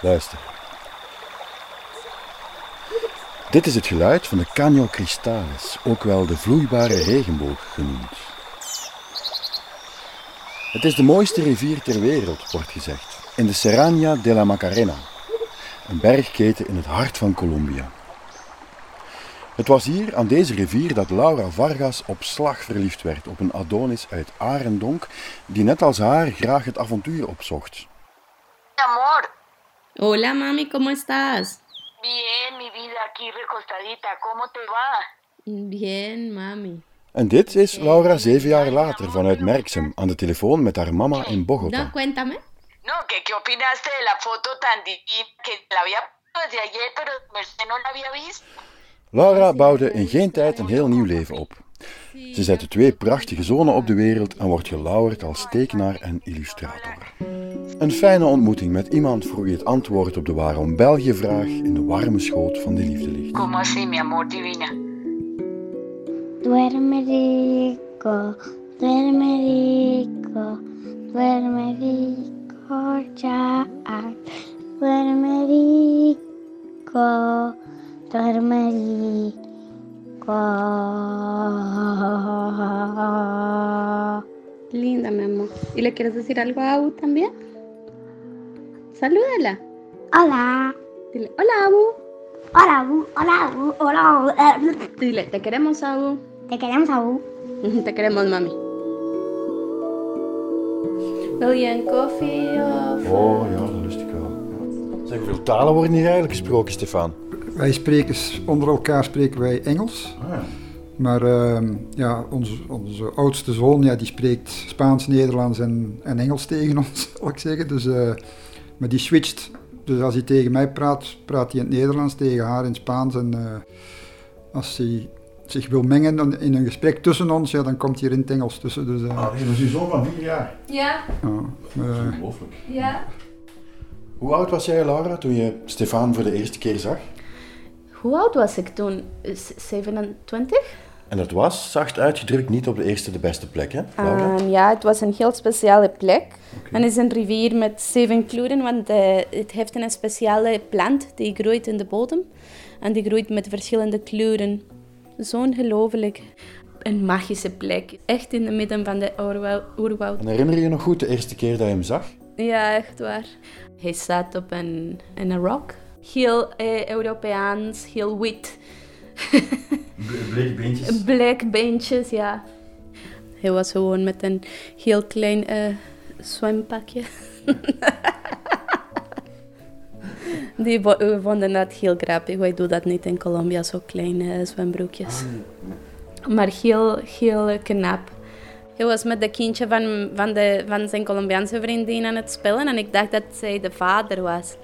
Luister. Dit is het geluid van de Canyo Cristalis, ook wel de vloeibare regenboog genoemd. Het is de mooiste rivier ter wereld, wordt gezegd, in de Serrania de la Macarena, een bergketen in het hart van Colombia. Het was hier, aan deze rivier, dat Laura Vargas op slag verliefd werd op een Adonis uit Arendonk, die net als haar graag het avontuur opzocht. Hola mami, ¿cómo estás? bien, mi vida, aquí recostadita, ¿cómo te va? Bien, mami. En dit is Laura zeven jaar later vanuit Merksem aan de telefoon met haar mama in No, Bogota. cuéntame. No, ¿qué, qué opinaste de la foto tan divina que la había puesto desde ayer, pero usted no la había visto? Laura bouwde in geen tijd een heel nieuw leven op. Ze zette twee prachtige zonen op de wereld en wordt gelauwerd als tekenaar en illustrator. Een fijne ontmoeting met iemand voor wie het antwoord op de waarom België vraag in de warme schoot van de liefde ligt. ¿Cómo así, mi amor divina? Duerme rico, duerme rico, duerme rico ya. Duerme rico, duerme rico. Linda, mi amor. ¿Y le quieres decir algo a Abu también? Salúdala. Hola, Dile, hola Abu. hola, Bu, hola, Bu, hola. Bu. Eh, Dile, te queremos Abu. Te queremos, Abu. Te queremos, mami. Wil je een koffie of... Oh ja, dat lust ik wel. Zeg, hoeveel talen worden hier eigenlijk gesproken, Stefan? Wij spreken, onder elkaar spreken wij Engels. Maar ehm, ja, onze, onze oudste zoon ja, die spreekt Spaans, Nederlands en, en Engels tegen ons, zal ik zeggen. Dus, eh, maar die switcht. Dus als hij tegen mij praat, praat hij in het Nederlands, tegen haar in het Spaans. En eh, als hij zich wil mengen in- een gesprek tussen ons, ja, dan komt hij er in het Engels tussen. Dus, eh, Ah, dat is uw zoon van vier jaar. Ja, ja, eh, Ongelooflijk. ja. Hoe oud was jij, Laura, toen je Stefan voor de eerste keer zag? Hoe oud was ik toen? S- 27? En dat was, zacht uitgedrukt, niet op de eerste de beste plek, hè? Ehm, ja, het was een heel speciale plek. En het is een rivier met zeven kleuren, want eh, het heeft een speciale plant die groeit in de bodem. En die groeit met verschillende kleuren. Zo ongelooflijk. Een magische plek. Echt in het midden van de oerwou- oerwoud. En herinner je je nog goed de eerste keer dat je hem zag? Ja, echt waar. Hij zat op een, een rock. Heel eh, Europeaans, heel wit. Bleke beentjes. Black beentjes, ja. Hij was gewoon met een heel klein eh, zwempakje. Die vonden dat heel grappig. Wij doen dat niet in Colombia, zo kleine zwembroekjes. Maar heel, heel knap. Hij was met de kindje van, van, de, van zijn Colombiaanse vriendin aan het spelen en ik dacht dat zij de vader was.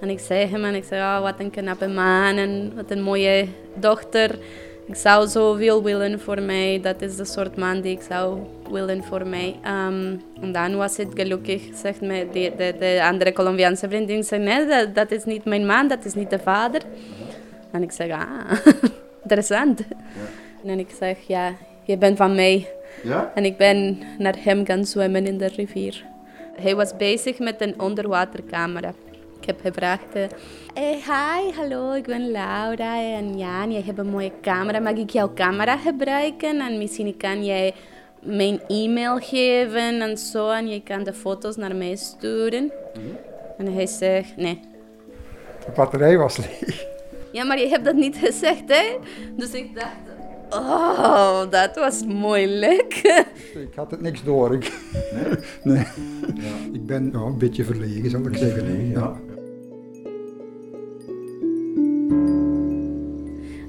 En ik zei hem en ik zei, oh, wat een knappe man en wat een mooie dochter. Ik zou zoveel willen voor mij. Dat is de soort man die ik zou willen voor mij. Ehm, en dan was het gelukkig, zegt mij de, de, de andere Colombiaanse vriendin. Zei, nee, dat, dat is niet mijn man, dat is niet de vader. En ik zeg, ah, interessant. En ik zeg, ja, je bent van mij. Ja? En ik ben naar hem gaan zwemmen in de rivier. Hij was bezig met een onderwatercamera. Ik heb gevraagd, eh, hey, hi, hallo, ik ben Laura en Jan, jij hebt een mooie camera. Mag ik jouw camera gebruiken? En misschien kan jij mijn e-mail geven en zo. En je kan de foto's naar mij sturen. En hij zegt, nee. de batterij was leeg. Ja, maar je hebt dat niet gezegd, hè? Dus ik dacht, oh, dat was moeilijk. Ik had het niks door. Ik, nee. Ik ben ja, een beetje verlegen, zal ik zeggen. ja.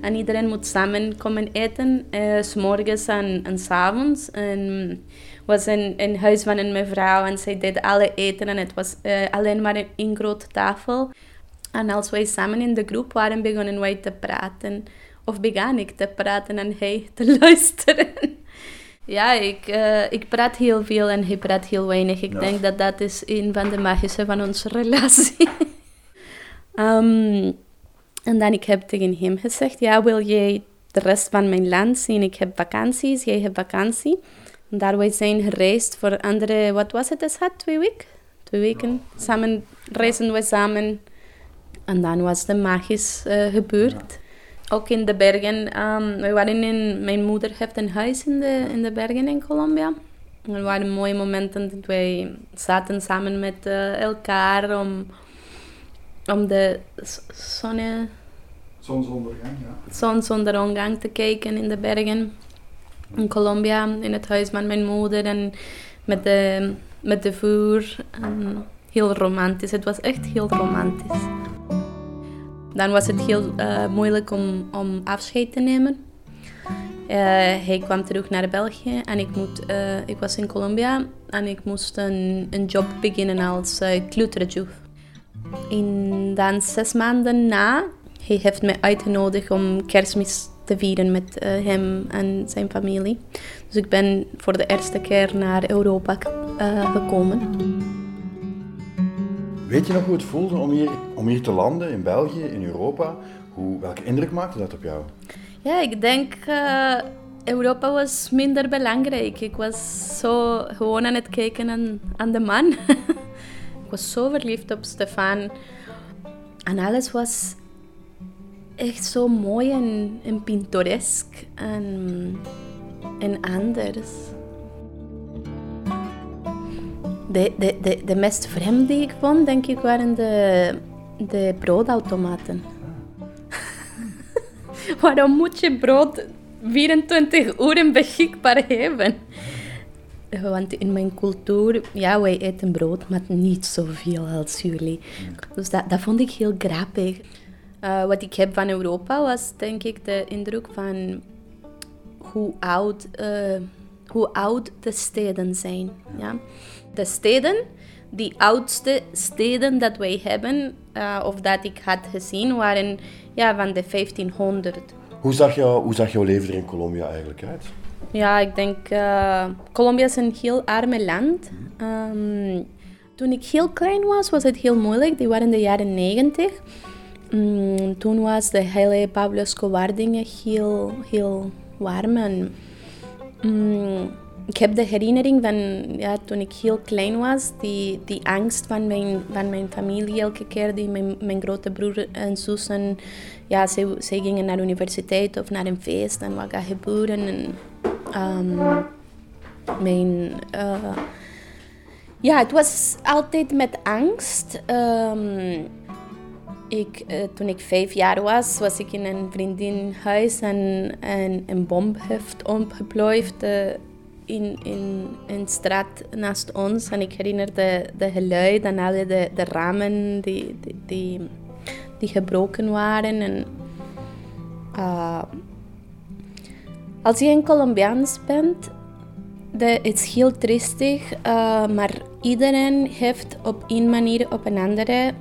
En iedereen moet samen komen eten, eh, s morgens en, en s avonds. En was in een huis van een mevrouw en zij deed alle eten en het was eh, alleen maar een, een grote tafel. En als wij samen in de groep waren, begonnen wij te praten. Of begon ik te praten en hij te luisteren. Ja, ik, eh, ik praat heel veel en hij praat heel weinig. Ik denk dat dat is een van de magische van onze relatie. Ehm, en dan ik heb tegen hem gezegd, ja, wil jij de rest van mijn land zien? Ik heb vakanties, jij hebt vakantie. En daar wij zijn gereisd voor andere, wat was het, twee weken? twee weken. Samen reizen we samen. En dan was de magisch eh, gebeurd. Ook in de bergen. ehm, we waren in, mijn moeder heeft een huis in de, in de bergen in Colombia. Er waren mooie momenten dat wij zaten samen met eh, elkaar om, om de zonne, Zonsondergang, ja. zonsondergang te kijken in de bergen. In Colombia, in het huis van mijn moeder en met de, met de vuur. En heel romantisch. Het was echt heel romantisch. Dan was het heel eh, moeilijk om, om afscheid te nemen. Eh, hij kwam terug naar België en ik, moet, eh, ik was in Colombia en ik moest een, een job beginnen als uh. En dan zes maanden na, hij heeft me uitgenodigd om kerstmis te vieren met eh, hem en zijn familie. Dus ik ben voor de eerste keer naar Europa eh, gekomen. Weet je nog hoe het voelde om hier, om hier te landen in België, in Europa? Hoe, welke indruk maakte dat op jou? Ja, ik denk uh, Europa was minder belangrijk. Ik was zo gewoon aan het kijken aan, aan de man. ik was zo verliefd op Stefan. En alles was echt zo mooi en, en en, en anders. De, de, de, de meest vreemde die ik vond, denk ik, waren de, de broodautomaten. Waarom moet je brood 24 uur beschikbaar hebben? Want in mijn cultuur, ja, wij eten brood, maar niet zoveel als jullie. Dus dat, dat vond ik heel grappig. Uh, wat ik heb van Europa was, denk ik, de indruk van hoe oud, uh, hoe oud de steden zijn. Ja? De steden, die oudste steden dat wij hebben, uh, of dat ik had gezien, waren ja, van de 1500. Hoe zag, jou, hoe zag jouw leven er in Colombia eigenlijk uit? Ja, ik denk, uh, Colombia is een heel arme land. Um, toen ik heel klein was, was het heel moeilijk. Die waren in de jaren 90. Um, toen was de hele Pablo Escobar dingen heel, heel warm. En, um, ik heb de herinnering van ja, toen ik heel klein was, die, die angst van mijn, van mijn familie elke keer, die mijn, mijn grote broer en zussen, ja, ze, ze gingen naar de universiteit of naar een feest en wat gaat gebeuren. En, um, mijn, uh, ja, het was altijd met angst. Um, ik, uh, toen ik vijf jaar was, was ik in een vriendin huis en, en een bom heeft opgeplooid uh, in, in een straat naast ons. En ik herinner de, de geluid en alle de, de ramen die, die, die, die gebroken waren. En, als je een Colombiaans bent, de, het is heel triestig, uh, maar iedereen heeft op een manier op een andere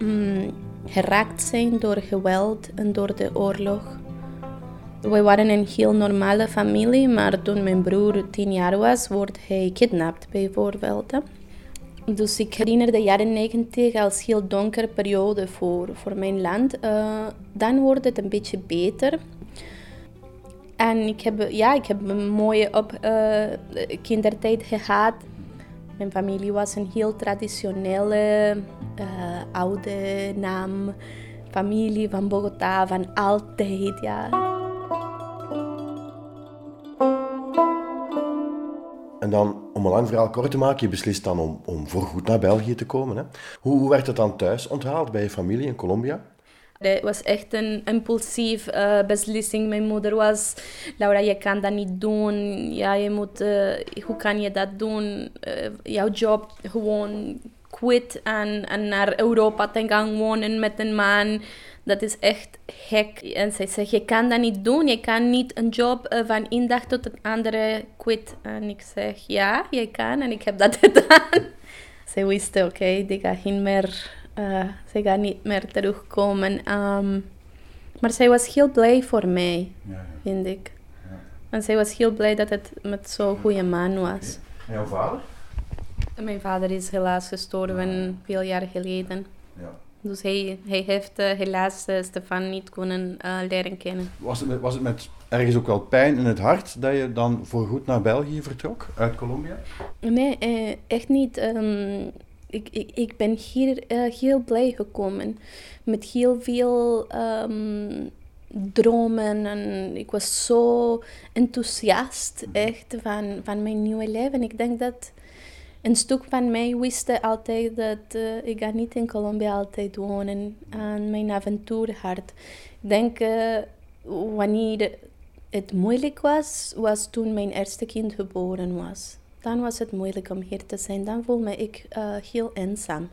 um, geraakt zijn door geweld en door de oorlog. We waren een heel normale familie, maar toen mijn broer tien jaar was, wordt hij gekidnapt bijvoorbeeld. Dus ik herinner de jaren 90 als heel donkere periode voor, voor mijn land. Uh, dan wordt het een beetje beter. En ik heb, ja, ik heb een mooie op, uh, kindertijd gehad. Mijn familie was een heel traditionele, uh, oude naam. Familie van Bogota, van altijd, ja. En dan, om een lang verhaal kort te maken, je beslist dan om, om voorgoed naar België te komen. Hè? Hoe, hoe werd het dan thuis onthaald bij je familie in Colombia? Het was echt een impulsief uh, beslissing. Mijn moeder was, Laura, je kan dat niet doen. Ja, je moet, uh, hoe kan je dat doen? Uh, jouw job gewoon quit en, en naar Europa te gaan wonen met een man. Dat is echt gek. En zij zegt, je kan dat niet doen. Je kan niet een job van één dag tot het andere quit. En ik zeg, ja, je kan. En ik heb dat gedaan. Zij wisten, oké, okay, die gaat geen meer... Uh, ze gaat niet meer terugkomen. Um, maar zij was heel blij voor mij, ja, ja. vind ik. Ja. En zij was heel blij dat het met zo'n goede man was. En jouw vader? Mijn vader is helaas gestorven veel jaar geleden. Dus hij, hij heeft uh, helaas uh, Stefan niet kunnen uh, leren kennen. Was het, met, was het met ergens ook wel pijn in het hart dat je dan voorgoed naar België vertrok, uit Colombia? Nee, echt niet. Um, ik, ik, ik ben hier eh, heel blij gekomen. Met heel veel ehm, dromen. En ik was zo enthousiast echt van, van mijn nieuwe leven. Ik denk dat een stuk van mij wist altijd dat eh, ik ga niet in Colombia altijd wonen. Aan mijn avontuurhart. Ik denk uh, wanneer het moeilijk was, was toen mijn eerste kind geboren was. Dan was het moeilijk om hier te zijn. Dan voelde ik uh, heel eenzaam.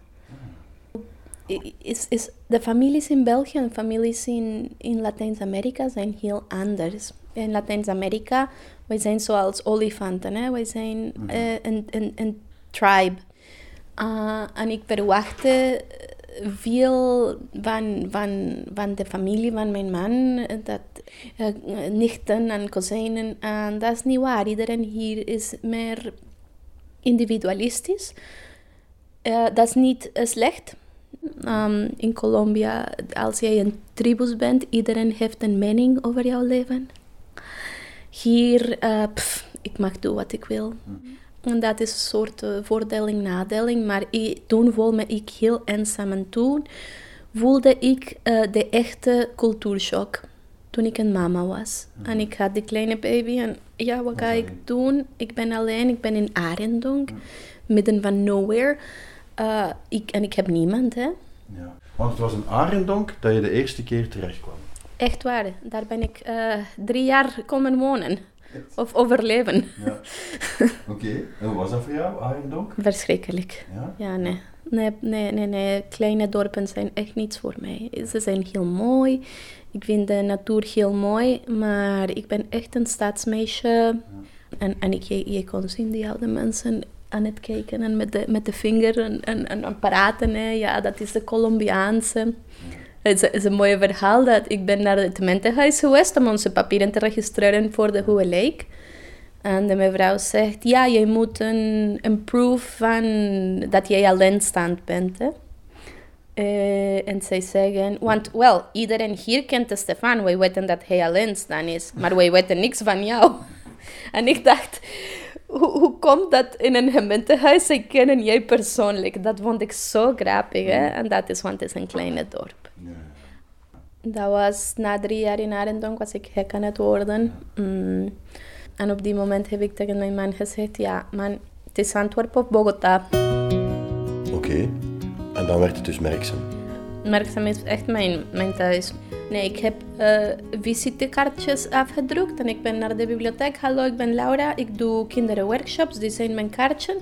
Is, is, de families in België en families in, in Latijns-Amerika zijn heel anders. In Latijns-Amerika, wij zijn zoals olifanten. Hè? Wij zijn uh, een, een, een tribe. Uh, en ik verwachtte veel van, van, van de familie van mijn man, dat uh, nichten en kozijnen. En dat is niet waar. Iedereen hier is meer individualistisch. Uh, dat is niet slecht. Um, in Colombia, als jij een tribus bent, iedereen heeft een mening over jouw leven. Hier, uh, pff, ik mag doen wat ik wil. En dat is een soort uh, voordeling, nadeling. Maar ik, toen voelde ik heel eenzaam. En toen voelde ik uh, de echte cultuurshock. Toen ik een mama was. Mm -hmm. En ik had die kleine baby. En ja, wat ga ik doen? Ik ben alleen. Ik ben in Arendonk. Mm. Midden van nowhere. Uh, ik, en ik heb niemand, hè. Ja. Want het was in Arendonk dat je de eerste keer terecht kwam. Echt waar. Daar ben ik drie jaar komen wonen. Of overleven. Ja. Oké, okay. en hoe was dat voor jou, Arendonk? Verschrikkelijk. Ja? Ja, nee. Nee, nee, nee, nee. Kleine dorpen zijn echt niets voor mij. Ze zijn heel mooi. Ik vind de natuur heel mooi, maar ik ben echt een stadsmeisje. Ja. En, en ik, je, je kon zien die oude mensen aan het kijken en met de, met de vinger en, en, en praten. Hè. Ja, dat is de Colombiaanse. Ja. Het is, is, een mooi verhaal dat ik ben naar het gemeentehuis geweest om onze papieren te registreren voor de huwelijk. En de mevrouw zegt, ja, je moet een, een proof van dat jij alleenstaand bent. Hè? Uh, en zij zeggen, want wel, iedereen hier kent Stefan, wij weten dat hij alleenstaand is, maar wij weten niks van jou. en ik dacht, hoe, hoe komt dat in een gemeentehuis, zij kennen jij persoonlijk? Dat vond ik zo grappig, hè? en dat is, want het is een kleine dorp. Dat was na drie jaar in Arendonk was ik gek aan het worden. Mm. En op die moment heb ik tegen mijn man gezegd, ja man, het is Antwerpen of Bogota. Oké, okay. en dan werd het dus Merksem. Merksem is echt mijn, mijn thuis. Nee, ik heb uh, visitekaartjes afgedrukt en ik ben naar de bibliotheek. Hallo, ik ben Laura, ik doe kinderworkshops, die zijn mijn kaartjes.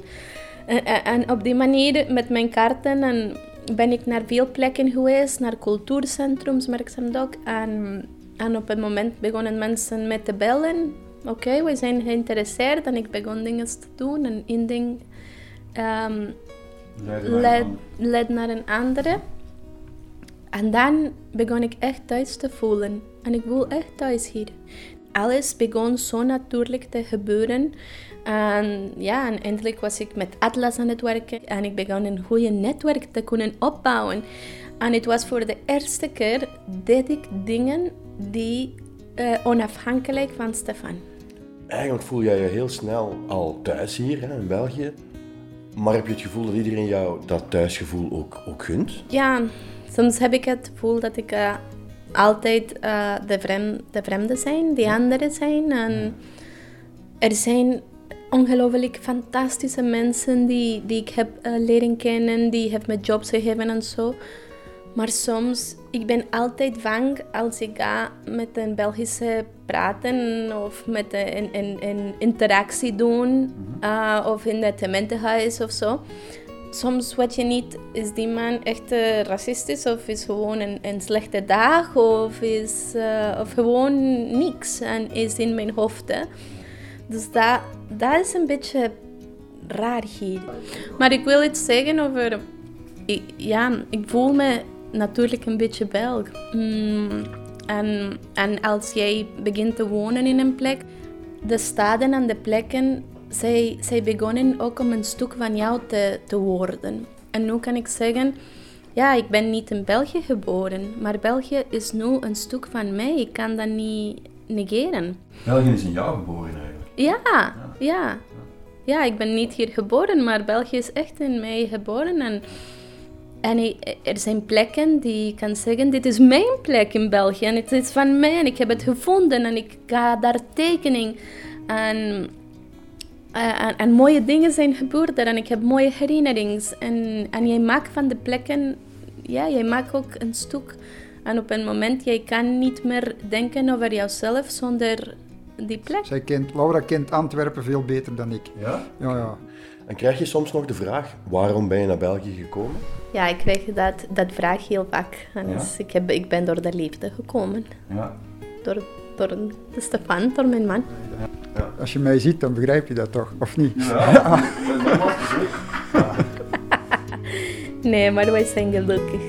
En, en op die manier met mijn kaarten en ben ik naar veel plekken geweest, naar cultuurcentrums, Merksemdok. En, en op een moment begonnen mensen met te bellen. Oké, okay, we zijn geïnteresseerd en ik begon dingen te doen. En één ding um, led, led naar een andere. En dan begon ik echt thuis te voelen. En ik voel echt thuis hier. Alles begon zo natuurlijk te gebeuren. En ja, en eindelijk was ik met Atlas aan het werken en ik begon een goede netwerk te kunnen opbouwen. En het was voor de eerste keer deed ik dingen die uh, onafhankelijk van Stefan. Eigenlijk voel jij je heel snel al thuis hier hè, in België. Maar heb je het gevoel dat iedereen jou dat thuisgevoel ook, ook gunt? Ja, soms heb ik het gevoel dat ik uh, altijd uh, de, vreemde, de vreemde zijn, die anderen zijn. En er zijn ongelooflijk fantastische mensen die, die ik heb uh, leren kennen, die hebben me jobs gegeven en zo. Maar soms, ik ben altijd bang als ik ga met een Belgische praten of met een, een, een interactie doen uh, of in het gemeentehuis of zo. Soms weet je niet, is die man echt uh, racistisch of is gewoon een, een slechte dag of is of gewoon niks en is in mijn hoofd. Hè. Dus dat, dat is een beetje raar hier. Maar ik wil iets zeggen over. Ik, ja, ik voel me natuurlijk een beetje Belg. Mm, en, en als jij begint te wonen in een plek, de staden en de plekken, zij, zij begonnen ook om een stuk van jou te, te worden. En nu kan ik zeggen, ja, ik ben niet in België geboren, maar België is nu een stuk van mij. Ik kan dat niet negeren. België is in jou geboren eigenlijk. Ja, ja. ja, ik ben niet hier geboren, maar België is echt in mij geboren. En, en er zijn plekken die ik kan zeggen, dit is mijn plek in België. En het is van mij en ik heb het gevonden en ik ga daar tekening. En, eh, en, en mooie dingen zijn gebeurd en ik heb mooie herinneringen. En, en jij maakt van de plekken, ja, jij maakt ook een stuk. En op een moment, jij kan niet meer denken over jouzelf zonder die plek. Zij kent, Laura kent Antwerpen veel beter dan ik. Ja? Ja, ja. En krijg je soms nog de vraag, waarom ben je naar België gekomen? Ja, ik krijg dat, dat vraag heel vaak. En Ja? dus ik, heb, ik ben door de liefde gekomen. Ja. Door, door de Stefan, door mijn man. Als je mij ziet, dan begrijp je dat toch, of niet? Nee, maar wij zijn gelukkig.